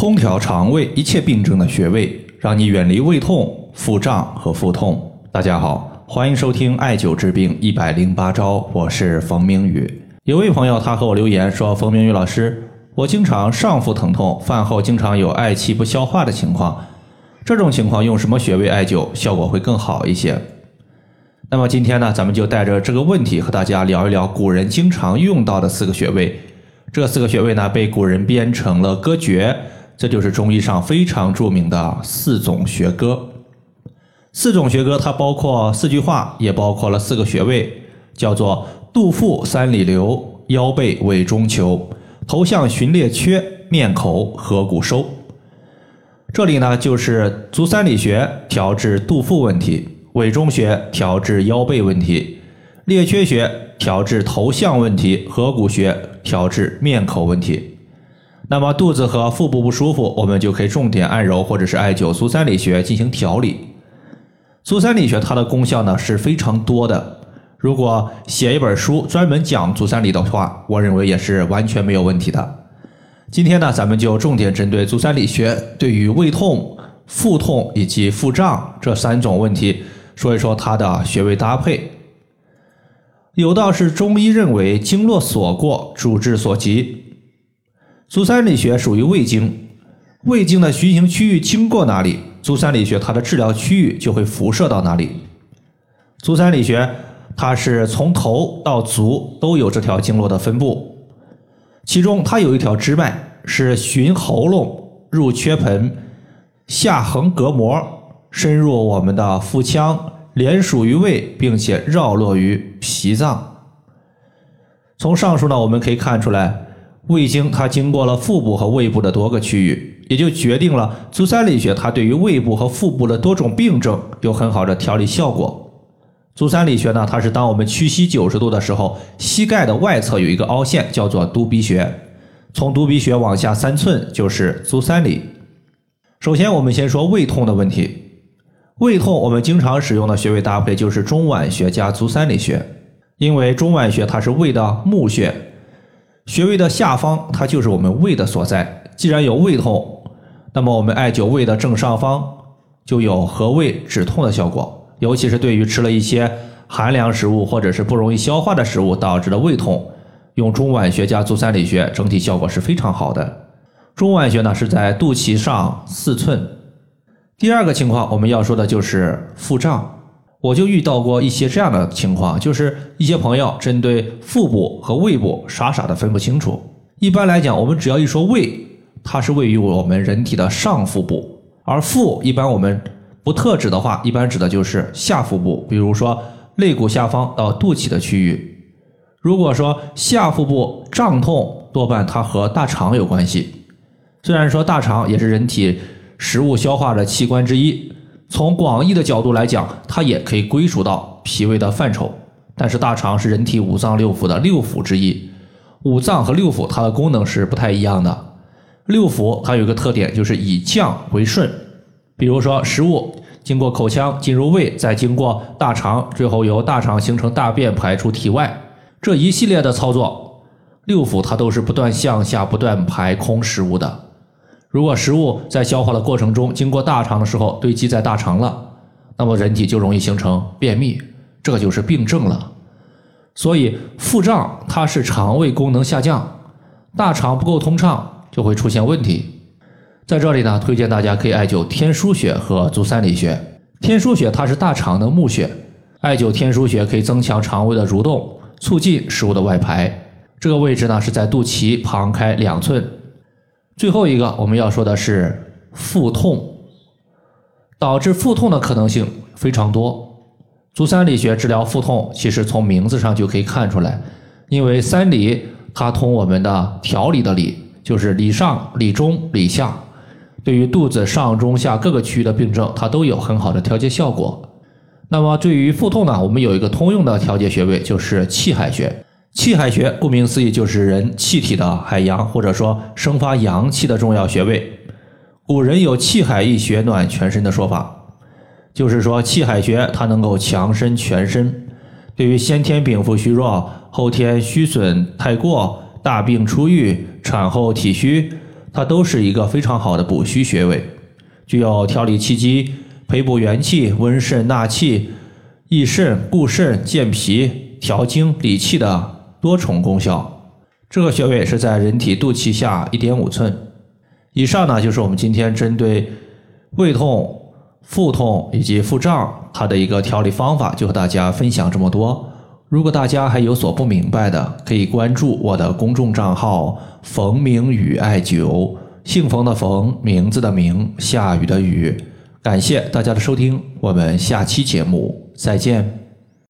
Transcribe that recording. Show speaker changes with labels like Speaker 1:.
Speaker 1: 空调肠胃一切病症的穴位，让你远离胃痛、腹胀和腹痛。大家好，欢迎收听艾灸治病一百零八招，我是冯明宇。有位朋友他和我留言说：“冯明宇老师，我经常上腹疼痛，饭后经常有嗳气不消化的情况，这种情况用什么穴位艾灸效果会更好一些？”那么今天呢，咱们就带着这个问题和大家聊一聊古人经常用到的四个穴位。这四个穴位呢，被古人编成了歌诀，这就是中医上非常著名的四种学歌。四种学歌它包括四句话，也包括了四个穴位，叫做肚腹三里留，腰背委中求，头项循列缺，面口合谷收。这里呢，就是足三里穴调治肚腹问题。委中穴调治腰背问题，列缺穴调治头项问题，合谷穴调治面口问题。那么肚子和腹部不舒服，我们就可以重点按揉或者是艾灸足三里穴进行调理。足三里穴它的功效呢是非常多的，如果写一本书专门讲足三里的话，我认为也是完全没有问题的。今天呢，咱们就重点针对足三里穴对于胃痛、腹痛以及腹胀这三种问题。说一说它的穴位搭配。有道是中医认为经络所过，主治所及。足三里穴属于胃经，胃经的循行区域经过哪里，足三里穴它的治疗区域就会辐射到哪里。足三里穴它是从头到足都有这条经络的分布，其中它有一条支脉是循喉咙入缺盆，下横膈膜。深入我们的腹腔，连属于胃，并且绕络于脾脏。从上述呢，我们可以看出来，胃经它经过了腹部和胃部的多个区域，也就决定了足三里穴它对于胃部和腹部的多种病症有很好的调理效果。足三里穴呢，它是当我们屈膝九十度的时候，膝盖的外侧有一个凹陷，叫做督鼻穴，从督鼻穴往下三寸就是足三里。首先，我们先说胃痛的问题。胃痛，我们经常使用的穴位搭配就是中脘穴加足三里穴，因为中脘穴它是胃的募穴，穴位的下方它就是我们胃的所在。既然有胃痛，那么我们艾灸胃的正上方就有和胃止痛的效果。尤其是对于吃了一些寒凉食物或者是不容易消化的食物导致的胃痛，用中脘穴加足三里穴，整体效果是非常好的。中脘穴呢是在肚脐上四寸。第二个情况，我们要说的就是腹胀。我就遇到过一些这样的情况，就是一些朋友针对腹部和胃部傻傻的分不清楚。一般来讲，我们只要一说胃，它是位于我们人体的上腹部，而腹一般我们不特指的话，一般指的就是下腹部，比如说肋骨下方到肚脐的区域。如果说下腹部胀痛，多半它和大肠有关系。虽然说大肠也是人体。食物消化的器官之一，从广义的角度来讲，它也可以归属到脾胃的范畴。但是大肠是人体五脏六腑的六腑之一，五脏和六腑它的功能是不太一样的。六腑它有一个特点，就是以降为顺。比如说，食物经过口腔进入胃，再经过大肠，最后由大肠形成大便排出体外，这一系列的操作，六腑它都是不断向下、不断排空食物的。如果食物在消化的过程中经过大肠的时候堆积在大肠了，那么人体就容易形成便秘，这就是病症了。所以腹胀它是肠胃功能下降，大肠不够通畅就会出现问题。在这里呢，推荐大家可以艾灸天枢穴和足三里穴。天枢穴它是大肠的募穴，艾灸天枢穴可以增强肠胃的蠕动，促进食物的外排。这个位置呢是在肚脐旁开两寸。最后一个我们要说的是腹痛，导致腹痛的可能性非常多。足三里穴治疗腹痛，其实从名字上就可以看出来，因为三里它通我们的调理的理，就是里上、里中、里下，对于肚子上中下各个区域的病症，它都有很好的调节效果。那么对于腹痛呢，我们有一个通用的调节穴位，就是气海穴。气海穴顾名思义就是人气体的海洋，或者说生发阳气的重要穴位。古人有“气海一穴暖全身”的说法，就是说气海穴它能够强身全身，对于先天禀赋虚弱、后天虚损太过、大病初愈、产后体虚、它都是一个非常好的补虚穴位，具有调理气机、培补元气、温肾纳气、益肾固肾、健脾、调经理气的多重功效。这个穴位是在人体肚脐下一点五寸。以上呢就是我们今天针对胃痛、腹痛以及腹胀它的一个调理方法，就和大家分享这么多。如果大家还有所不明白的，可以关注我的公众账号“冯明宇艾灸”，姓冯的冯，名字的名，下雨的雨。感谢大家的收听，我们下期节目再见。